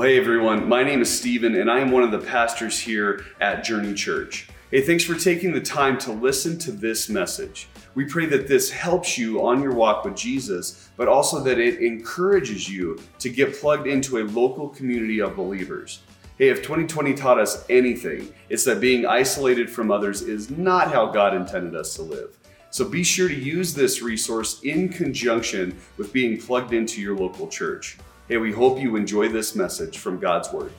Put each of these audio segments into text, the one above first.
Well, hey everyone, my name is Stephen, and I am one of the pastors here at Journey Church. Hey, thanks for taking the time to listen to this message. We pray that this helps you on your walk with Jesus, but also that it encourages you to get plugged into a local community of believers. Hey, if 2020 taught us anything, it's that being isolated from others is not how God intended us to live. So be sure to use this resource in conjunction with being plugged into your local church. Hey, we hope you enjoy this message from God's Word.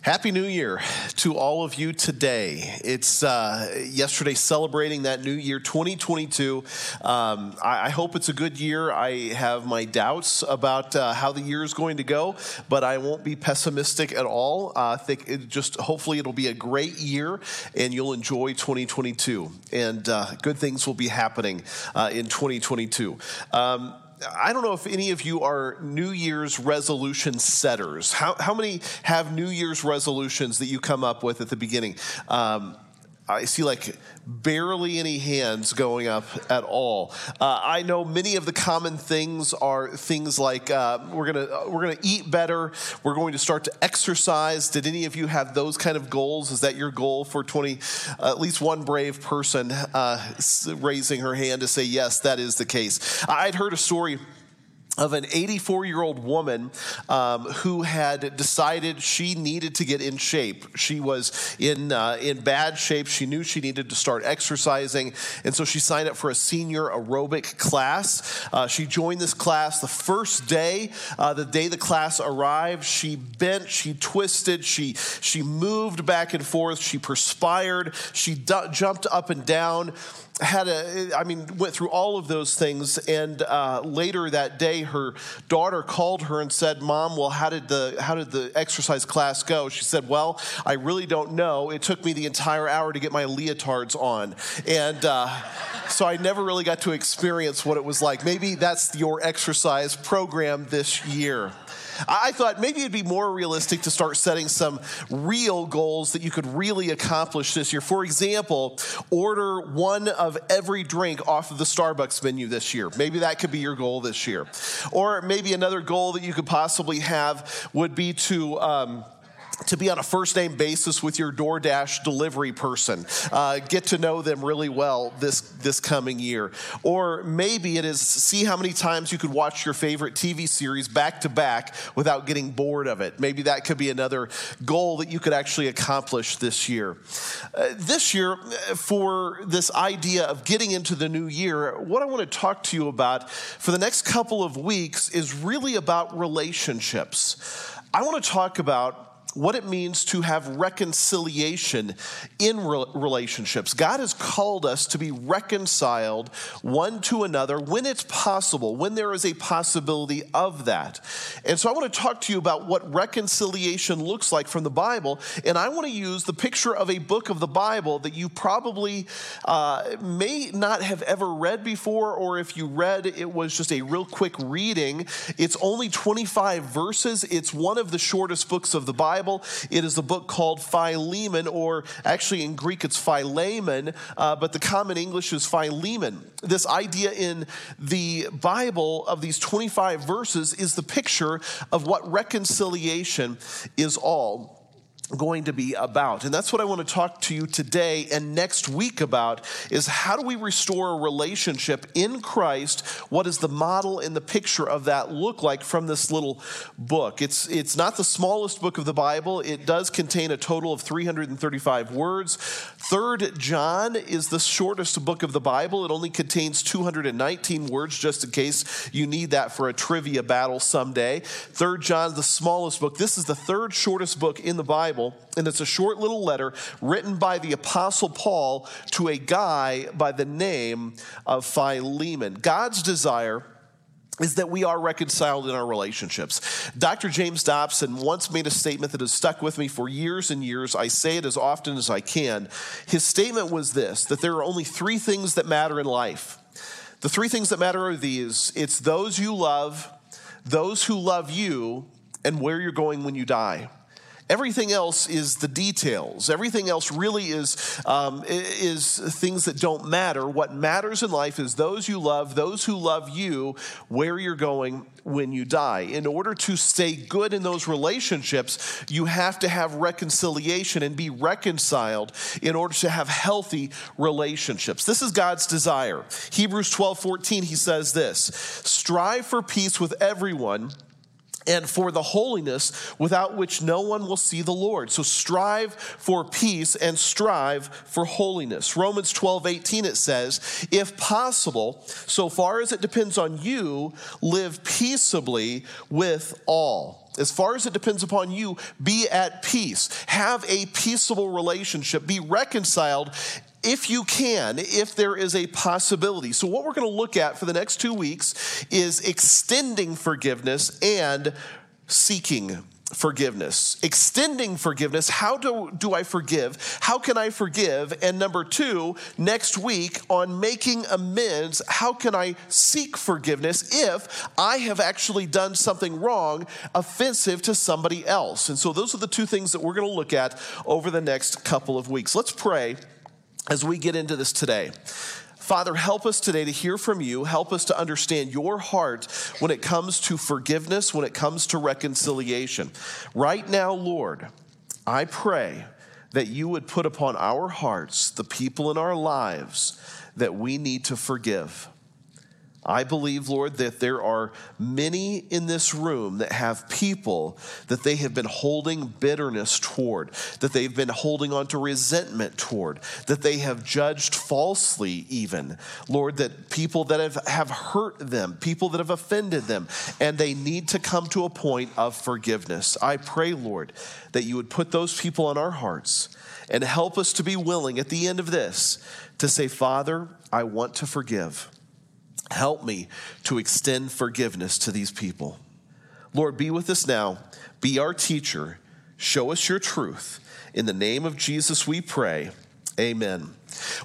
Happy New Year to all of you today. It's uh, yesterday celebrating that new year 2022. Um, I, I, hope it's a good year. I have my doubts about uh, how the year is going to go, but I won't be pessimistic at all. I think it just hopefully it'll be a great year and you'll enjoy 2022. And uh, good things will be happening uh, in 2022. Um, I don't know if any of you are New Year's resolution setters. How, how many have New Year's resolutions that you come up with at the beginning? Um, I see like barely any hands going up at all. Uh, I know many of the common things are things like uh, we're gonna uh, we're gonna eat better. We're going to start to exercise. Did any of you have those kind of goals? Is that your goal for twenty? Uh, at least one brave person uh, raising her hand to say yes, that is the case. I'd heard a story of an 84 year old woman um, who had decided she needed to get in shape. She was in, uh, in bad shape. She knew she needed to start exercising. And so she signed up for a senior aerobic class. Uh, she joined this class the first day, uh, the day the class arrived. She bent, she twisted, she, she moved back and forth, she perspired, she d- jumped up and down had a, I mean, went through all of those things. And uh, later that day, her daughter called her and said, "Mom, well, how did the how did the exercise class go?" She said, "Well, I really don't know. It took me the entire hour to get my leotards on, and." Uh, so I never really got to experience what it was like. Maybe that's your exercise program this year. I thought maybe it'd be more realistic to start setting some real goals that you could really accomplish this year. For example, order one of every drink off of the Starbucks menu this year. Maybe that could be your goal this year. Or maybe another goal that you could possibly have would be to. Um, to be on a first name basis with your DoorDash delivery person. Uh, get to know them really well this, this coming year. Or maybe it is see how many times you could watch your favorite TV series back to back without getting bored of it. Maybe that could be another goal that you could actually accomplish this year. Uh, this year, for this idea of getting into the new year, what I want to talk to you about for the next couple of weeks is really about relationships. I want to talk about what it means to have reconciliation in relationships. God has called us to be reconciled one to another when it's possible, when there is a possibility of that. And so I want to talk to you about what reconciliation looks like from the Bible. And I want to use the picture of a book of the Bible that you probably uh, may not have ever read before, or if you read, it was just a real quick reading. It's only 25 verses, it's one of the shortest books of the Bible. Bible. It is a book called Philemon, or actually in Greek it's Philemon, uh, but the common English is Philemon. This idea in the Bible of these 25 verses is the picture of what reconciliation is all going to be about. And that's what I want to talk to you today and next week about is how do we restore a relationship in Christ? What does the model and the picture of that look like from this little book? It's it's not the smallest book of the Bible. It does contain a total of 335 words. 3rd John is the shortest book of the Bible. It only contains 219 words just in case you need that for a trivia battle someday. 3rd John the smallest book. This is the third shortest book in the Bible Bible, and it's a short little letter written by the Apostle Paul to a guy by the name of Philemon. God's desire is that we are reconciled in our relationships. Dr. James Dobson once made a statement that has stuck with me for years and years. I say it as often as I can. His statement was this that there are only three things that matter in life. The three things that matter are these it's those you love, those who love you, and where you're going when you die. Everything else is the details. Everything else really is, um, is things that don't matter. What matters in life is those you love, those who love you, where you're going when you die. In order to stay good in those relationships, you have to have reconciliation and be reconciled in order to have healthy relationships. This is God's desire. Hebrews 12 14, he says this Strive for peace with everyone and for the holiness without which no one will see the Lord. So strive for peace and strive for holiness. Romans 12, 18, it says, if possible, so far as it depends on you, live peaceably with all. As far as it depends upon you, be at peace. Have a peaceable relationship. Be reconciled if you can, if there is a possibility. So, what we're going to look at for the next two weeks is extending forgiveness and seeking forgiveness. Extending forgiveness. How do, do I forgive? How can I forgive? And number two, next week on making amends, how can I seek forgiveness if I have actually done something wrong, offensive to somebody else? And so those are the two things that we're going to look at over the next couple of weeks. Let's pray as we get into this today. Father, help us today to hear from you. Help us to understand your heart when it comes to forgiveness, when it comes to reconciliation. Right now, Lord, I pray that you would put upon our hearts the people in our lives that we need to forgive. I believe, Lord, that there are many in this room that have people that they have been holding bitterness toward, that they've been holding on to resentment toward, that they have judged falsely, even. Lord, that people that have, have hurt them, people that have offended them, and they need to come to a point of forgiveness. I pray, Lord, that you would put those people on our hearts and help us to be willing at the end of this to say, Father, I want to forgive. Help me to extend forgiveness to these people. Lord, be with us now. Be our teacher. Show us your truth. In the name of Jesus, we pray. Amen.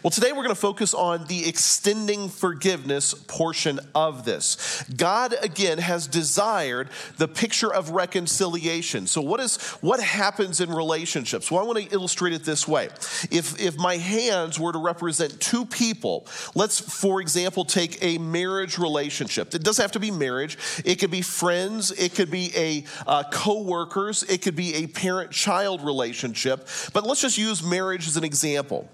Well, today we're going to focus on the extending forgiveness portion of this. God again has desired the picture of reconciliation. So what is what happens in relationships? Well, I want to illustrate it this way. If if my hands were to represent two people, let's for example take a marriage relationship. It doesn't have to be marriage. It could be friends, it could be a uh, co-workers, it could be a parent-child relationship, but let's just use marriage as an example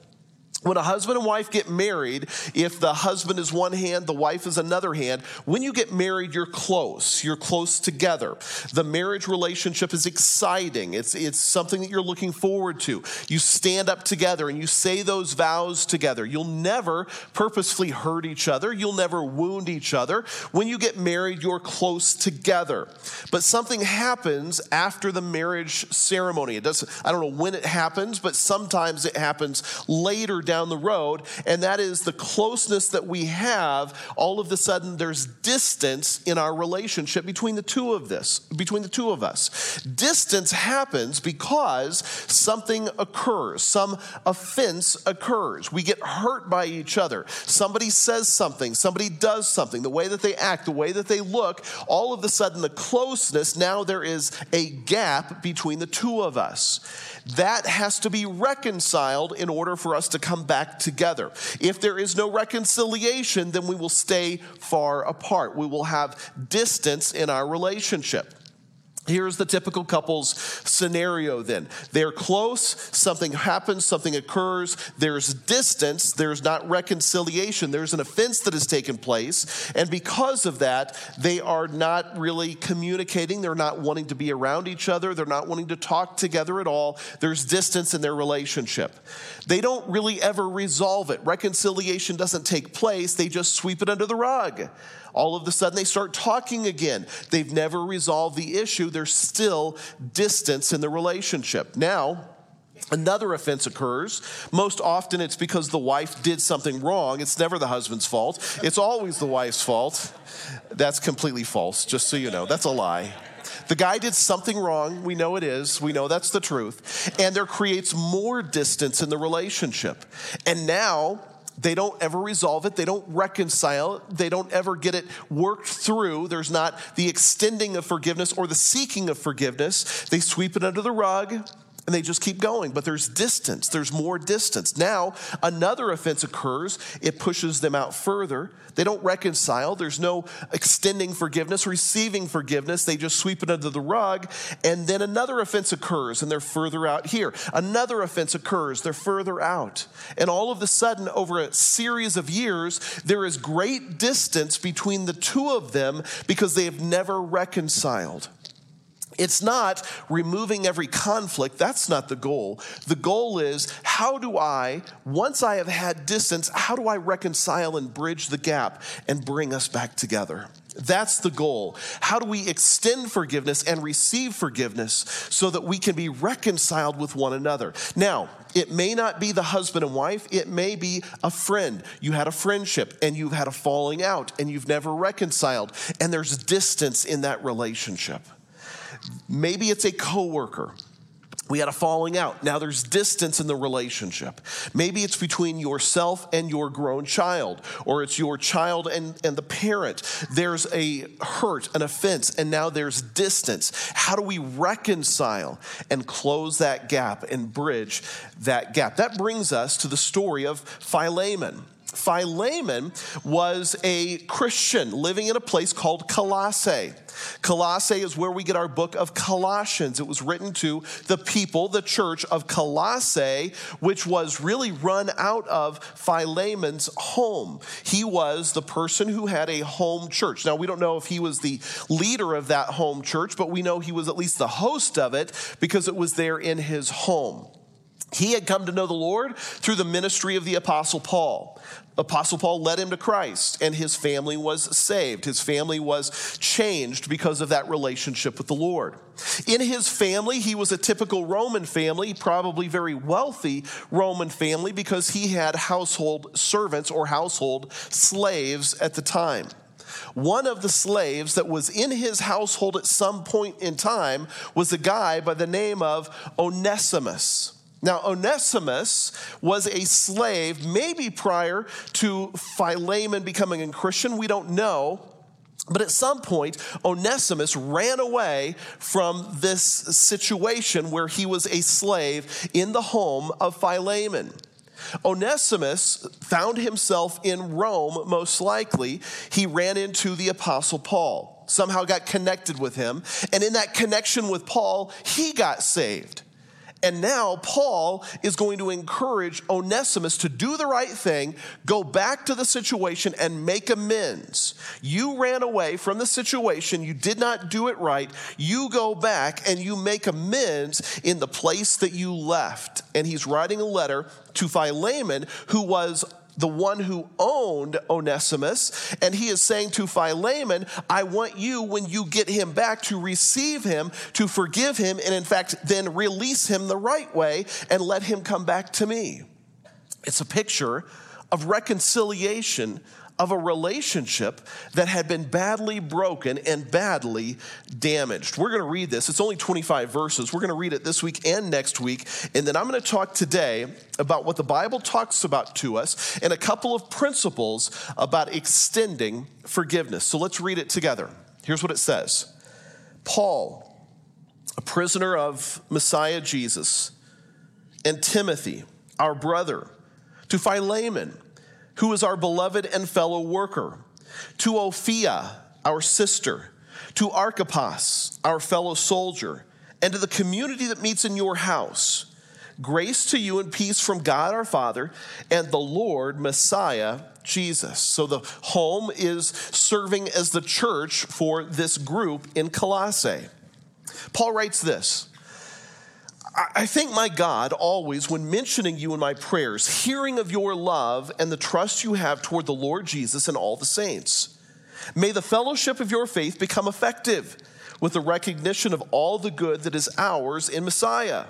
when a husband and wife get married, if the husband is one hand, the wife is another hand, when you get married, you're close. You're close together. The marriage relationship is exciting. It's, it's something that you're looking forward to. You stand up together and you say those vows together. You'll never purposefully hurt each other. You'll never wound each other. When you get married, you're close together. But something happens after the marriage ceremony. It doesn't, I don't know when it happens, but sometimes it happens later down the road, and that is the closeness that we have. All of a sudden, there's distance in our relationship between the two of this, between the two of us. Distance happens because something occurs, some offense occurs. We get hurt by each other. Somebody says something, somebody does something, the way that they act, the way that they look, all of a sudden, the closeness, now there is a gap between the two of us. That has to be reconciled in order for us to come back together. If there is no reconciliation, then we will stay far apart. We will have distance in our relationship. Here's the typical couple's scenario then. They're close, something happens, something occurs, there's distance, there's not reconciliation, there's an offense that has taken place, and because of that, they are not really communicating, they're not wanting to be around each other, they're not wanting to talk together at all. There's distance in their relationship. They don't really ever resolve it. Reconciliation doesn't take place, they just sweep it under the rug all of a sudden they start talking again. They've never resolved the issue, there's still distance in the relationship. Now, Another offense occurs. Most often it's because the wife did something wrong. It's never the husband's fault, it's always the wife's fault. That's completely false, just so you know. That's a lie. The guy did something wrong. We know it is. We know that's the truth. And there creates more distance in the relationship. And now They don't ever resolve it. They don't reconcile it. They don't ever get it worked through. There's not the extending of forgiveness or the seeking of forgiveness. They sweep it under the rug and they just keep going. But there's distance, there's more distance. Now, another offense occurs, it pushes them out further. They don't reconcile, there's no extending forgiveness, receiving forgiveness. They just sweep it under the rug. And then another offense occurs, and they're further out here. Another offense occurs, they're further out. And all of a sudden, over a series of years, there is great distance between the two of them because they have never reconciled. It's not removing every conflict. That's not the goal. The goal is how do I, once I have had distance, how do I reconcile and bridge the gap and bring us back together? That's the goal. How do we extend forgiveness and receive forgiveness so that we can be reconciled with one another? Now, it may not be the husband and wife, it may be a friend. You had a friendship and you've had a falling out and you've never reconciled, and there's distance in that relationship. Maybe it's a coworker. We had a falling out. Now there's distance in the relationship. Maybe it's between yourself and your grown child, or it's your child and, and the parent. There's a hurt, an offense, and now there's distance. How do we reconcile and close that gap and bridge that gap? That brings us to the story of Philemon. Philemon was a Christian living in a place called Colossae. Colossae is where we get our book of Colossians. It was written to the people, the church of Colossae, which was really run out of Philemon's home. He was the person who had a home church. Now, we don't know if he was the leader of that home church, but we know he was at least the host of it because it was there in his home. He had come to know the Lord through the ministry of the Apostle Paul. Apostle Paul led him to Christ, and his family was saved. His family was changed because of that relationship with the Lord. In his family, he was a typical Roman family, probably very wealthy Roman family, because he had household servants or household slaves at the time. One of the slaves that was in his household at some point in time was a guy by the name of Onesimus. Now, Onesimus was a slave, maybe prior to Philemon becoming a Christian. We don't know. But at some point, Onesimus ran away from this situation where he was a slave in the home of Philemon. Onesimus found himself in Rome, most likely. He ran into the Apostle Paul, somehow got connected with him. And in that connection with Paul, he got saved. And now Paul is going to encourage Onesimus to do the right thing, go back to the situation and make amends. You ran away from the situation, you did not do it right. You go back and you make amends in the place that you left. And he's writing a letter to Philemon, who was the one who owned Onesimus, and he is saying to Philemon, I want you, when you get him back, to receive him, to forgive him, and in fact, then release him the right way and let him come back to me. It's a picture of reconciliation of a relationship that had been badly broken and badly damaged. We're going to read this. It's only 25 verses. We're going to read it this week and next week. And then I'm going to talk today about what the Bible talks about to us and a couple of principles about extending forgiveness. So let's read it together. Here's what it says Paul, a prisoner of Messiah Jesus, and Timothy, our brother, to Philemon who is our beloved and fellow worker, to Apphia, our sister, to Archippus, our fellow soldier, and to the community that meets in your house. Grace to you and peace from God our Father and the Lord Messiah Jesus. So the home is serving as the church for this group in Colossae. Paul writes this I thank my God always when mentioning you in my prayers, hearing of your love and the trust you have toward the Lord Jesus and all the saints. May the fellowship of your faith become effective with the recognition of all the good that is ours in Messiah.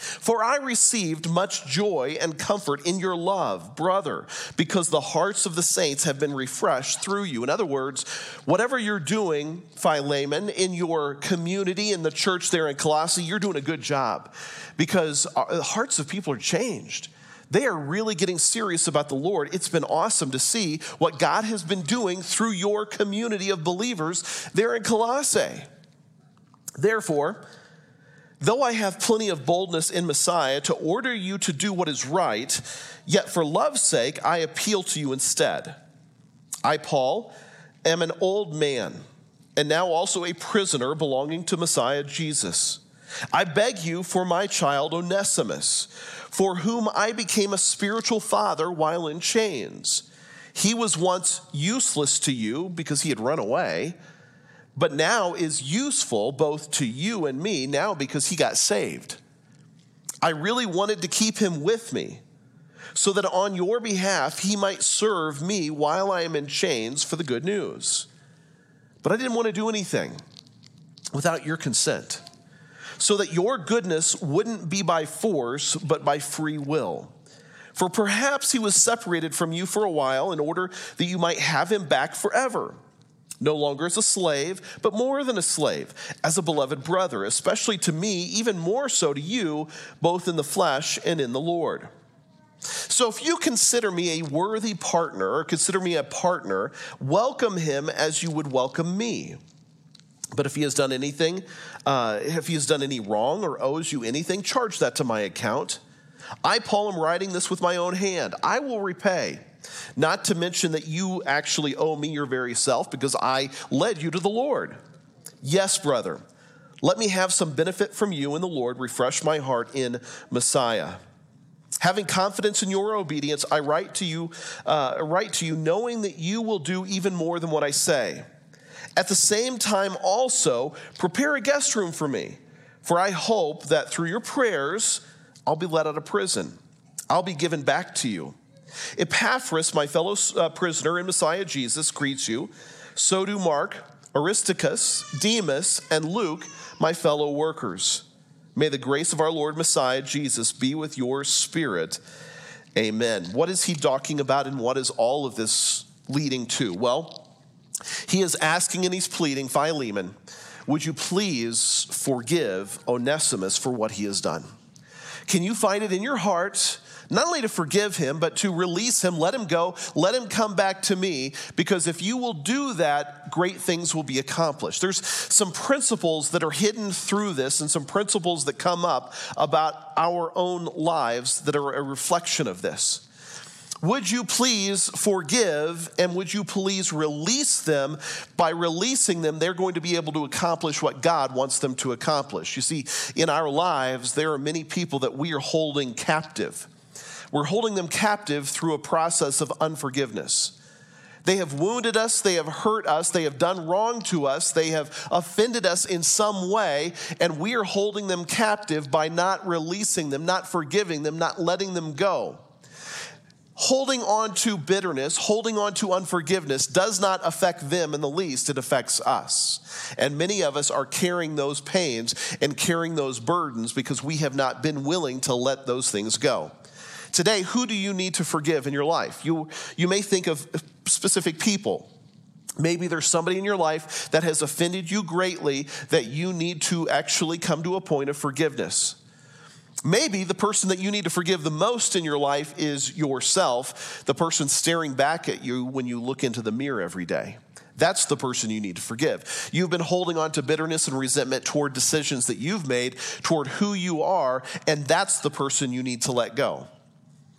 For I received much joy and comfort in your love, brother, because the hearts of the saints have been refreshed through you. In other words, whatever you're doing, Philemon, in your community, in the church there in Colossae, you're doing a good job because uh, the hearts of people are changed. they are really getting serious about the Lord. It's been awesome to see what God has been doing through your community of believers there in Colossae. Therefore, though I have plenty of boldness in Messiah to order you to do what is right, yet for love's sake I appeal to you instead. I, Paul, am an old man, and now also a prisoner belonging to Messiah Jesus. I beg you for my child Onesimus, for whom I became a spiritual father while in chains. He was once useless to you because he had run away, but now is useful both to you and me now because he got saved. I really wanted to keep him with me so that on your behalf he might serve me while I am in chains for the good news. But I didn't want to do anything without your consent so that your goodness wouldn't be by force, but by free will. For perhaps he was separated from you for a while in order that you might have him back forever. No longer as a slave, but more than a slave, as a beloved brother, especially to me, even more so to you, both in the flesh and in the Lord. So if you consider me a worthy partner, or consider me a partner, welcome him as you would welcome me. But if he has done anything, uh, if he has done any wrong or owes you anything, charge that to my account. I, Paul, am writing this with my own hand. I will repay. Not to mention that you actually owe me your very self because I led you to the Lord. Yes, brother, let me have some benefit from you in the Lord. Refresh my heart in Messiah. Having confidence in your obedience, I write to you, uh, write to you, knowing that you will do even more than what I say. At the same time, also, prepare a guest room for me, for I hope that through your prayers, I'll be let out of prison. I'll be given back to you. Epaphras, my fellow uh, prisoner in Messiah Jesus, greets you. So do Mark, Aristarchus, Demas, and Luke, my fellow workers. May the grace of our Lord Messiah Jesus be with your spirit. Amen. What is he talking about, and what is all of this leading to? Well, he is asking and he's pleading, Philemon, would you please forgive Onesimus for what he has done? Can you find it in your heart not only to forgive him, but to release him, let him go, let him come back to me, because if you will do that, great things will be accomplished. There's some principles that are hidden through this and some principles that come up about our own lives that are a reflection of this. Would you please forgive and would you please release them? By releasing them, they're going to be able to accomplish what God wants them to accomplish. You see, in our lives, there are many people that we are holding captive. We're holding them captive through a process of unforgiveness. They have wounded us, they have hurt us, they have done wrong to us, they have offended us in some way, and we are holding them captive by not releasing them, not forgiving them, not letting them go holding on to bitterness, holding on to unforgiveness does not affect them in the least, it affects us. And many of us are carrying those pains and carrying those burdens because we have not been willing to let those things go. Today, who do you need to forgive in your life? You, you may think of specific people. Maybe there's somebody in your life that has offended you greatly that you need to actually come to a point of forgiveness. Maybe the person that you need to forgive the most in your life is yourself, the person staring back at you when you look into the mirror every day. That's the person you need to forgive. You've been holding on to bitterness and resentment toward decisions that you've made, toward who you are, and that's the person you need to let go.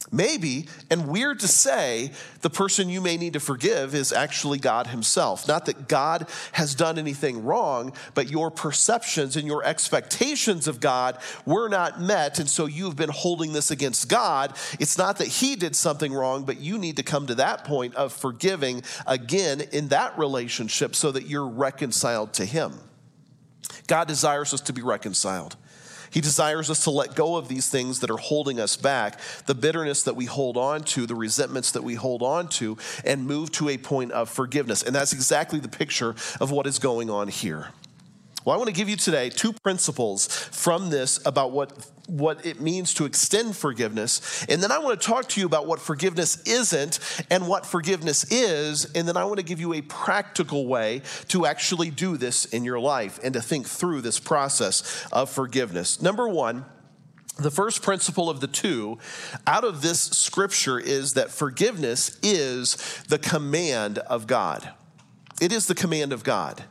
Maybe, and weird to say, the person you may need to forgive is actually God Himself. Not that God has done anything wrong, but your perceptions and your expectations of God were not met, and so you've been holding this against God. It's not that He did something wrong, but you need to come to that point of forgiving again in that relationship so that you're reconciled to Him. God desires us to be reconciled. He desires us to let go of these things that are holding us back, the bitterness that we hold on to, the resentments that we hold on to, and move to a point of forgiveness. And that's exactly the picture of what is going on here. Well, I want to give you today two principles from this about what, what it means to extend forgiveness. And then I want to talk to you about what forgiveness isn't and what forgiveness is. And then I want to give you a practical way to actually do this in your life and to think through this process of forgiveness. Number one, The first principle of the two out of this scripture is that forgiveness is the command of God. It is the command of God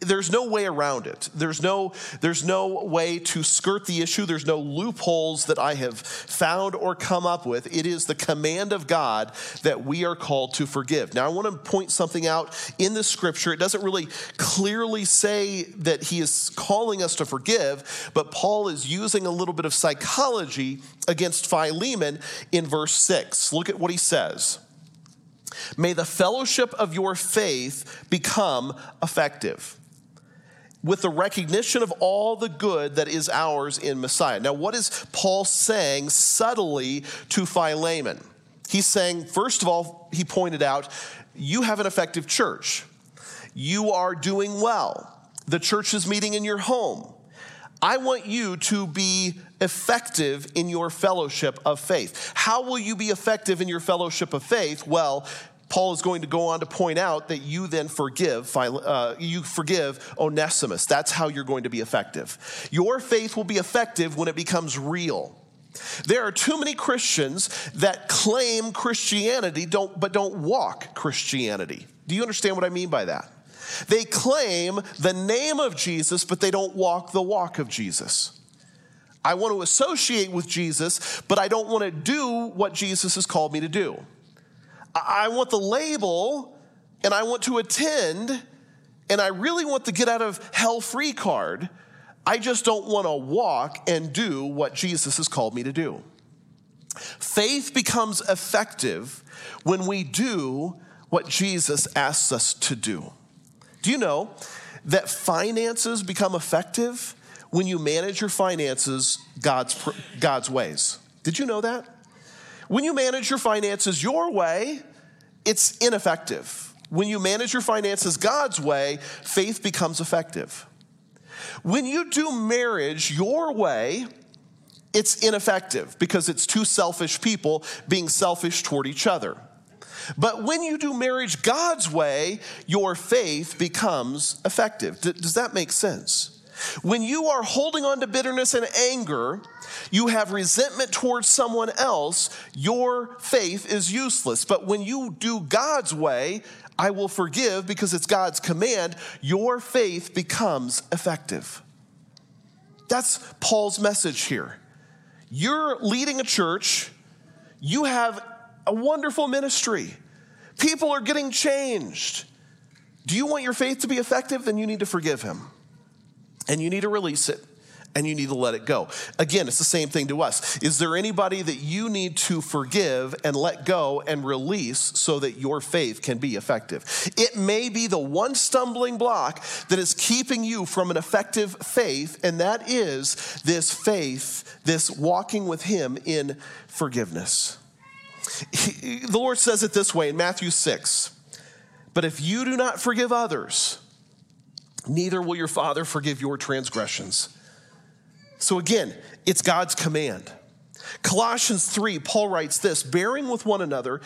there's no way around it. There's no, there's no way to skirt the issue. There's no loopholes that I have found or come up with. It is the command of God that we are called to forgive. Now, I want to point something out in the scripture. It doesn't really clearly say that he is calling us to forgive, but Paul is using a little bit of psychology against Philemon in verse 6. Look at what he says. May the fellowship of your faith become effective with the recognition of all the good that is ours in Messiah. Now, what is Paul saying subtly to Philemon? He's saying, first of all, he pointed out, you have an effective church. You are doing well. The church is meeting in your home. I want you to be effective in your fellowship of faith. How will you be effective in your fellowship of faith? Well, Paul is going to go on to point out that you then forgive, uh, you forgive Onesimus. That's how you're going to be effective. Your faith will be effective when it becomes real. There are too many Christians that claim Christianity don't, but don't walk Christianity. Do you understand what I mean by that? They claim the name of Jesus, but they don't walk the walk of Jesus. I want to associate with Jesus, but I don't want to do what Jesus has called me to do. I want the label and I want to attend and I really want the get out of hell free card. I just don't want to walk and do what Jesus has called me to do. Faith becomes effective when we do what Jesus asks us to do. Do you know that finances become effective when you manage your finances God's, God's ways? Did you know that? When you manage your finances your way, it's ineffective. When you manage your finances God's way, faith becomes effective. When you do marriage your way, it's ineffective because it's two selfish people being selfish toward each other. But when you do marriage God's way, your faith becomes effective. Does that make sense? When you are holding on to bitterness and anger, you have resentment towards someone else, your faith is useless. But when you do God's way, I will forgive because it's God's command, your faith becomes effective. That's Paul's message here. You're leading a church, you have a wonderful ministry, people are getting changed. Do you want your faith to be effective? Then you need to forgive him and you need to release it and you need to let it go. Again, it's the same thing to us. Is there anybody that you need to forgive and let go and release so that your faith can be effective? It may be the one stumbling block that is keeping you from an effective faith, and that is this faith, this walking with Him in forgiveness. He, the Lord says it this way in Matthew 6 But if you do not forgive others, neither will your Father forgive your transgressions. So again, it's God's command. Colossians 3, Paul writes this bearing with one another,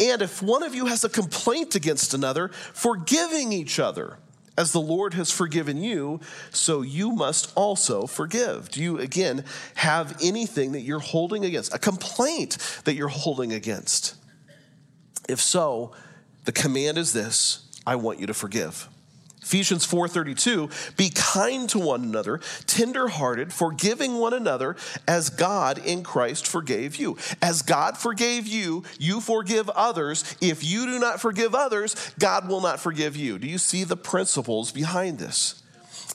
and if one of you has a complaint against another, forgiving each other. As the Lord has forgiven you, so you must also forgive. Do you, again, have anything that you're holding against, a complaint that you're holding against? If so, the command is this I want you to forgive. Ephesians 4:32 be kind to one another tenderhearted forgiving one another as God in Christ forgave you as God forgave you you forgive others if you do not forgive others God will not forgive you do you see the principles behind this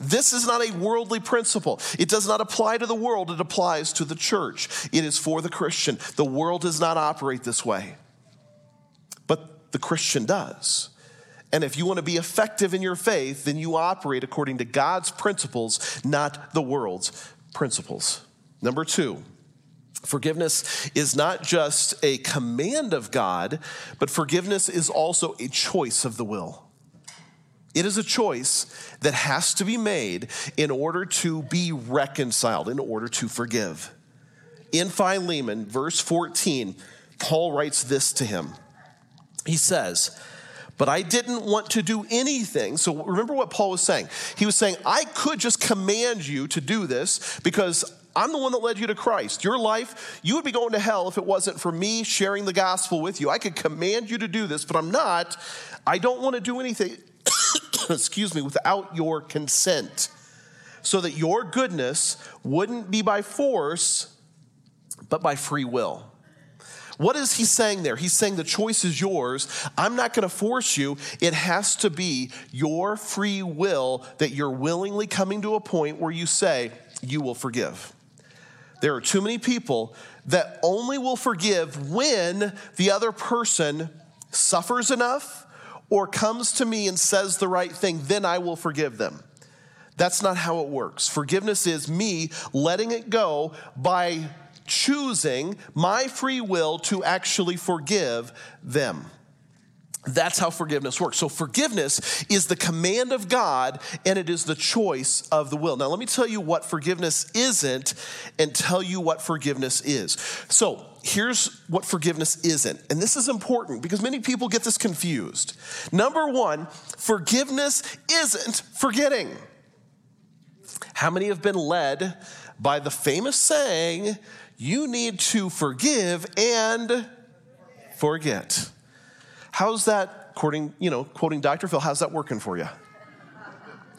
this is not a worldly principle. It does not apply to the world, it applies to the church. It is for the Christian. The world does not operate this way, but the Christian does. And if you want to be effective in your faith, then you operate according to God's principles, not the world's principles. Number two, forgiveness is not just a command of God, but forgiveness is also a choice of the will. It is a choice that has to be made in order to be reconciled, in order to forgive. In Philemon, verse 14, Paul writes this to him. He says, but I didn't want to do anything. So remember what Paul was saying. He was saying, I could just command you to do this because I'm the one that led you to Christ. Your life, you would be going to hell if it wasn't for me sharing the gospel with you. I could command you to do this, but I'm not. I don't want to do anything, excuse me, without your consent. So that your goodness wouldn't be by force, but by free will. What is he saying there? He's saying the choice is yours. I'm not going to force you. It has to be your free will that you're willingly coming to a point where you say, you will forgive. There are too many people that only will forgive when the other person suffers enough or comes to me and says the right thing, then I will forgive them. That's not how it works. Forgiveness is me letting it go by choosing my free will to actually forgive them. That's how forgiveness works. So, forgiveness is the command of God and it is the choice of the will. Now, let me tell you what forgiveness isn't and tell you what forgiveness is. So, here's what forgiveness isn't. And this is important because many people get this confused. Number one, forgiveness isn't forgetting. How many have been led by the famous saying, you need to forgive and forget? How's that, according, you know, quoting Dr. Phil, how's that working for you?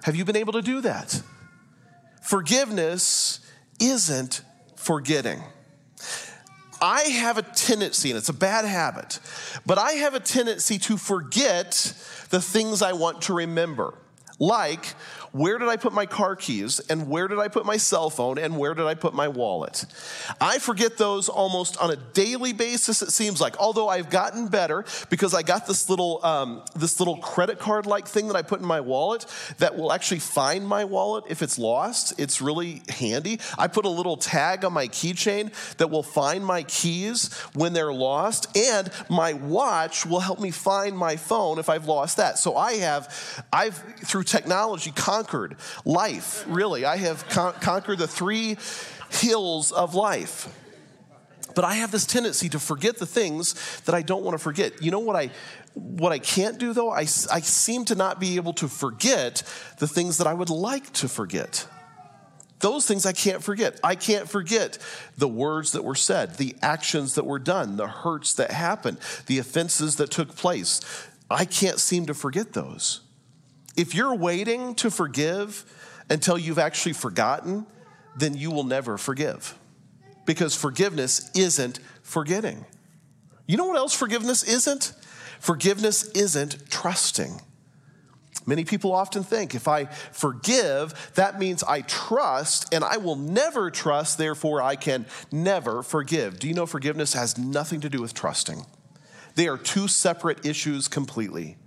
Have you been able to do that? Forgiveness isn't forgetting. I have a tendency, and it's a bad habit, but I have a tendency to forget the things I want to remember. Like where did I put my car keys and where did I put my cell phone and where did I put my wallet? I forget those almost on a daily basis. It seems like, although I've gotten better because I got this little um, this little credit card like thing that I put in my wallet that will actually find my wallet if it's lost. It's really handy. I put a little tag on my keychain that will find my keys when they're lost, and my watch will help me find my phone if I've lost that. So I have I've through technology conquered life, really. I have con- conquered the three hills of life. But I have this tendency to forget the things that I don't want to forget. You know what I what I can't do though? I, I seem to not be able to forget the things that I would like to forget. Those things I can't forget. I can't forget the words that were said, the actions that were done, the hurts that happened, the offenses that took place. I can't seem to forget those. If you're waiting to forgive until you've actually forgotten, then you will never forgive because forgiveness isn't forgetting. You know what else forgiveness isn't? Forgiveness isn't trusting. Many people often think if I forgive, that means I trust, and I will never trust, therefore I can never forgive. Do you know forgiveness has nothing to do with trusting? They are two separate issues completely.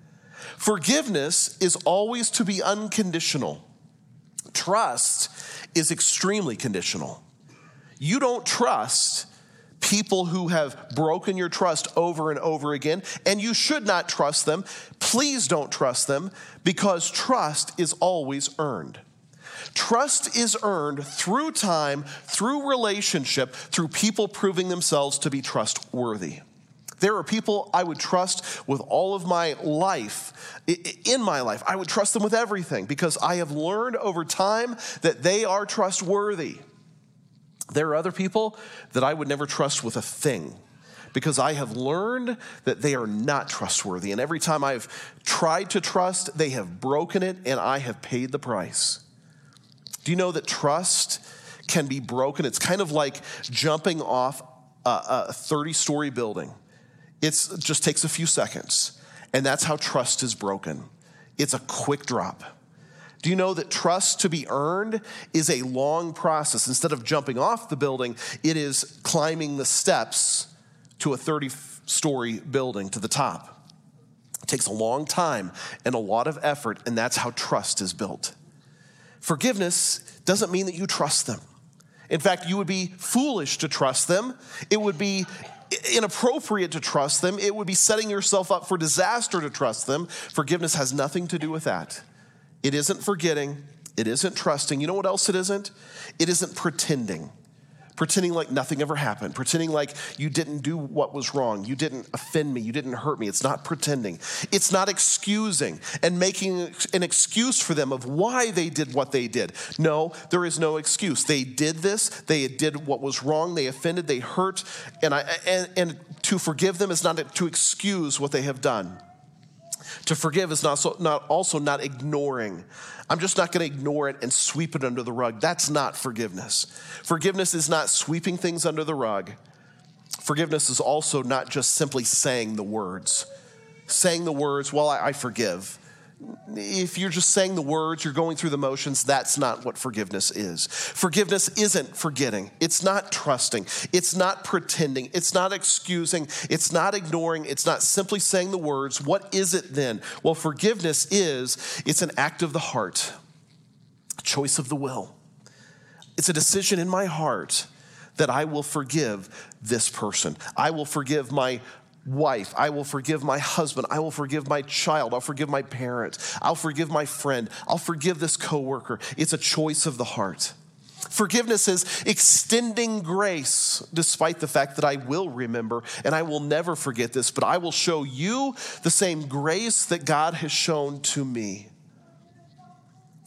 Forgiveness is always to be unconditional. Trust is extremely conditional. You don't trust people who have broken your trust over and over again, and you should not trust them. Please don't trust them because trust is always earned. Trust is earned through time, through relationship, through people proving themselves to be trustworthy. There are people I would trust with all of my life, in my life. I would trust them with everything because I have learned over time that they are trustworthy. There are other people that I would never trust with a thing because I have learned that they are not trustworthy. And every time I've tried to trust, they have broken it and I have paid the price. Do you know that trust can be broken? It's kind of like jumping off a 30 story building. It just takes a few seconds. And that's how trust is broken. It's a quick drop. Do you know that trust to be earned is a long process? Instead of jumping off the building, it is climbing the steps to a 30 story building to the top. It takes a long time and a lot of effort, and that's how trust is built. Forgiveness doesn't mean that you trust them. In fact, you would be foolish to trust them. It would be inappropriate to trust them. It would be setting yourself up for disaster to trust them. Forgiveness has nothing to do with that. It isn't forgetting, it isn't trusting. You know what else it isn't? It isn't pretending. Pretending like nothing ever happened, pretending like you didn't do what was wrong, you didn't offend me, you didn't hurt me. It's not pretending. It's not excusing and making an excuse for them of why they did what they did. No, there is no excuse. They did this, they did what was wrong, they offended, they hurt, and, I, and, and to forgive them is not to excuse what they have done. To forgive is not, so, not also not ignoring. I'm just not going to ignore it and sweep it under the rug. That's not forgiveness. Forgiveness is not sweeping things under the rug. Forgiveness is also not just simply saying the words. Saying the words, well, I, I forgive if you're just saying the words, you're going through the motions, that's not what forgiveness is. Forgiveness isn't forgetting, it's not trusting, it's not pretending, it's not excusing, it's not ignoring, it's not simply saying the words. What is it then? Well, forgiveness is it's an act of the heart, a choice of the will. It's a decision in my heart that I will forgive this person. I will forgive my wife. I will forgive my husband. I will forgive my child. I'll forgive my parents. I'll forgive my friend. I'll forgive this coworker. It's a choice of the heart. Forgiveness is extending grace despite the fact that I will remember and I will never forget this, but I will show you the same grace that God has shown to me.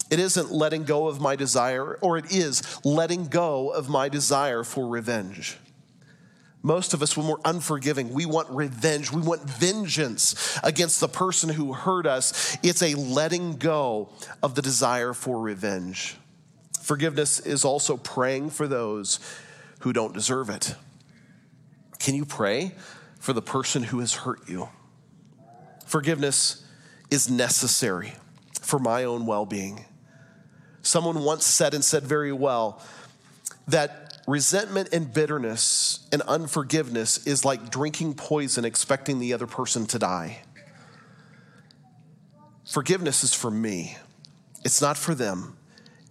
It isn't letting go of my desire, or it is letting go of my desire for revenge. Most of us, when we're unforgiving, we want revenge. We want vengeance against the person who hurt us. It's a letting go of the desire for revenge. Forgiveness is also praying for those who don't deserve it. Can you pray for the person who has hurt you? Forgiveness is necessary for my own well being. Someone once said and said very well that Resentment and bitterness and unforgiveness is like drinking poison expecting the other person to die. Forgiveness is for me, it's not for them.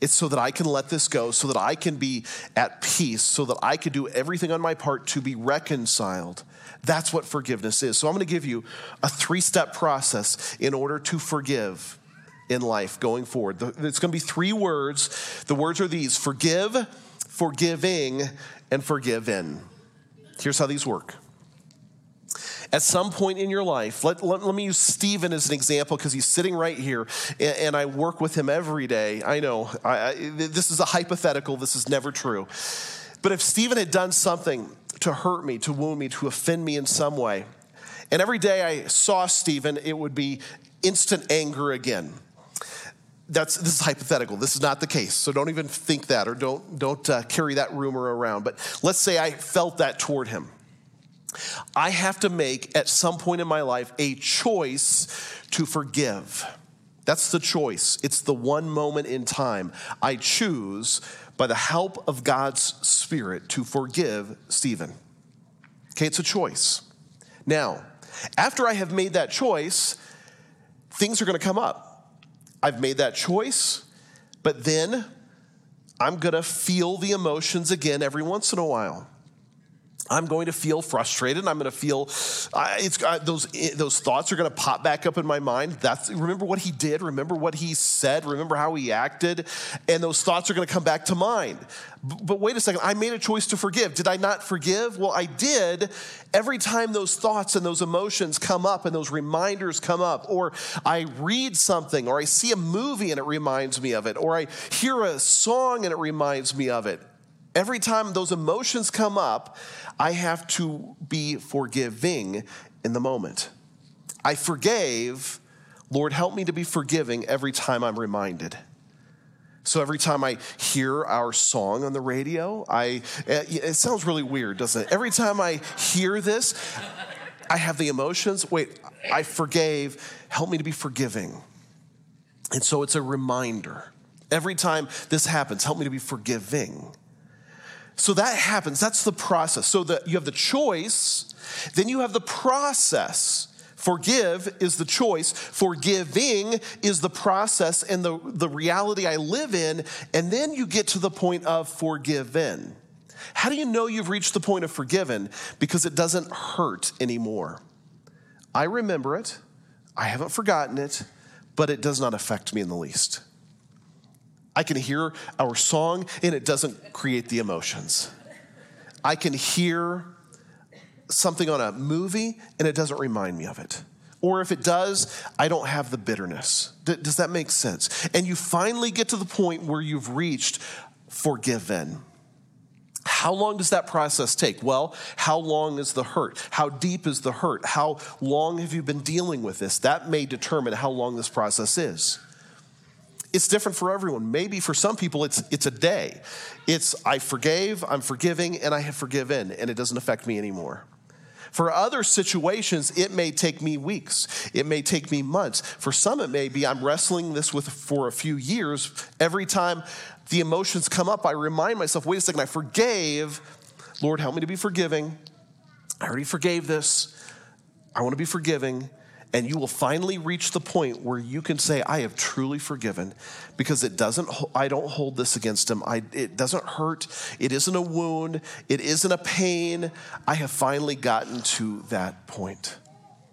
It's so that I can let this go, so that I can be at peace, so that I can do everything on my part to be reconciled. That's what forgiveness is. So I'm going to give you a three step process in order to forgive in life going forward. It's going to be three words. The words are these forgive forgiving, and forgiven. Here's how these work. At some point in your life, let, let, let me use Stephen as an example because he's sitting right here and, and, I work with him every day. I know I, I, this is a hypothetical, this is never true. But if Stephen had done something to hurt me, to wound me, to offend me in some way, and every day I saw Stephen, it would be instant anger again that's this is hypothetical. This is not the case, so don't even think that or don't don't uh, carry that rumor around. But let's say I felt that toward him. I have to make at some point in my life a choice to forgive. That's the choice. It's the one moment in time I choose by the help of God's Spirit to forgive Stephen. Okay, it's a choice. Now, after I have made that choice, things are going to come up I've made that choice, but then I'm going to feel the emotions again every once in a while. I'm going to feel frustrated. I'm going to feel it's uh, those those thoughts are going to pop back up in my mind. That's remember what he did, remember what he said, remember how he acted, and those thoughts are going to come back to mind. B- but wait a second, I made a choice to forgive. Did I not forgive? Well, I did. Every time those thoughts and those emotions come up and those reminders come up, or I read something, or I see a movie and it reminds me of it, or I hear a song and it reminds me of it. Every time those emotions come up, I have to be forgiving in the moment. I forgave. Lord, help me to be forgiving every time I'm reminded. So every time I hear our song on the radio, I it sounds really weird, doesn't it? Every time I hear this, I have the emotions. Wait, I forgave. Help me to be forgiving. And so it's a reminder. Every time this happens, help me to be forgiving. So that happens. That's the process. So that you have the choice, then you have the process. Forgive is the choice. Forgiving is the process and the, the reality I live in. And then you get to the point of forgiven. How do you know you've reached the point of forgiven? Because it doesn't hurt anymore. I remember it, I haven't forgotten it, but it does not affect me in the least. I can hear our song and it doesn't create the emotions. I can hear something on a movie and it doesn't remind me of it. Or if it does, I don't have the bitterness. Does that make sense? And you finally get to the point where you've reached forgiven. How long does that process take? Well, how long is the hurt? How deep is the hurt? How long have you been dealing with this? That may determine how long this process is. It's different for everyone. Maybe for some people, it's, it's a day. It's, I forgave, I'm forgiving, and I have forgiven, and it doesn't affect me anymore. For other situations, it may take me weeks. It may take me months. For some, it may be I'm wrestling this with for a few years. Every time the emotions come up, I remind myself, wait a second, I forgave. Lord, help me to be forgiving. I already forgave this. I want to be forgiving and you will finally reach the point where you can say i have truly forgiven because it doesn't i don't hold this against him. I, it doesn't hurt. It isn't a wound. It isn't a pain. I have finally gotten to that point.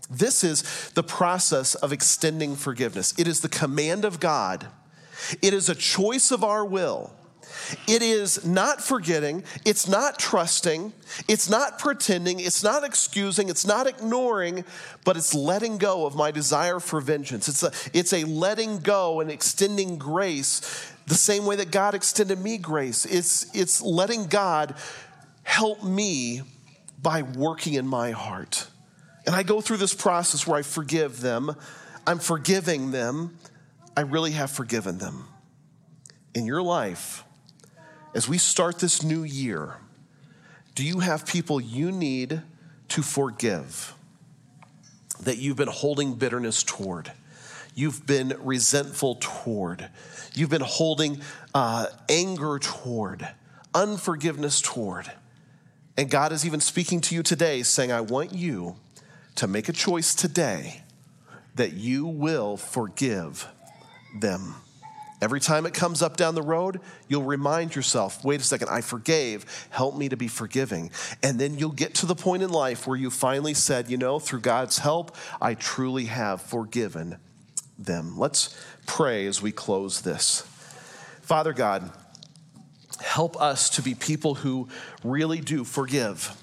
This is the process of extending forgiveness. It is the command of god. It is a choice of our will it is not forgetting, it's not trusting, it's not pretending, it's not excusing, it's not ignoring, but it's letting go of my desire for vengeance. It's a, it's a letting go and extending grace the same way that God extended me grace. It's, it's letting God help me by working in my heart. And I go through this process where I forgive them, I'm forgiving them, I really have forgiven them. In your life, as we start this new year, do you have people you need to forgive that you've been holding bitterness toward? You've been resentful toward. You've been holding uh, anger toward, unforgiveness toward. And God is even speaking to you today, saying, I want you to make a choice today that you will forgive them. Every time it comes up down the road, you'll remind yourself, wait a second, I forgave. Help me to be forgiving. And then you'll get to the point in life where you finally said, you know, through God's help, I truly have forgiven them. Let's pray as we close this. Father God, help us to be people who really do forgive.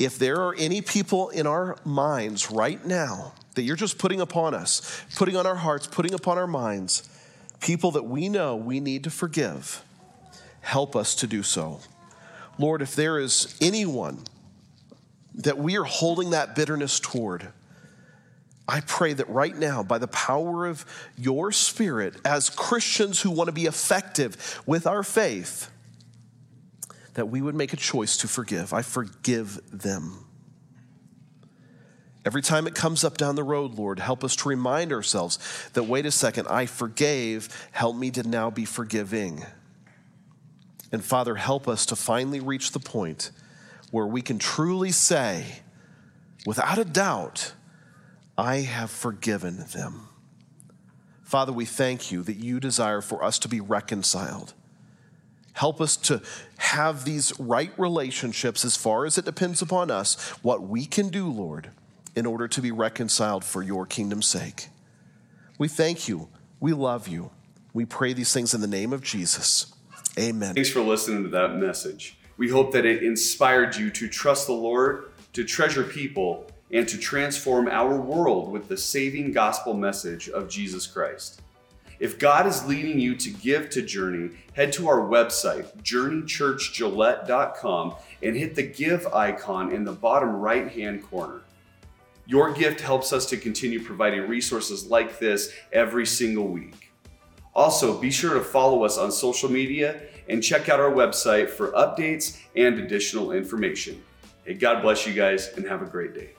If there are any people in our minds right now that you're just putting upon us, putting on our hearts, putting upon our minds, people that we know we need to forgive, help us to do so. Lord, if there is anyone that we are holding that bitterness toward, I pray that right now, by the power of your Spirit, as Christians who want to be effective with our faith, that we would make a choice to forgive. I forgive them. Every time it comes up down the road, Lord, help us to remind ourselves that, wait a second, I forgave. Help me to now be forgiving. And Father, help us to finally reach the point where we can truly say, without a doubt, I have forgiven them. Father, we thank you that you desire for us to be reconciled. Help us to have these right relationships as far as it depends upon us, what we can do, Lord in order to be reconciled for your kingdom's sake. We thank you. We love you. We pray these things in the name of Jesus. Amen. Thanks for listening to that message. We hope that it inspired you to trust the Lord, to treasure people, and to transform our world with the saving gospel message of Jesus Christ. If God is leading you to give to Journey, head to our website, journeychurchgillette.com, and hit the give icon in the bottom right hand corner. Your gift helps us to continue providing resources like this every single week. Also, be sure to follow us on social media and check out our website for updates and additional information. Hey, God bless you guys and have a great day.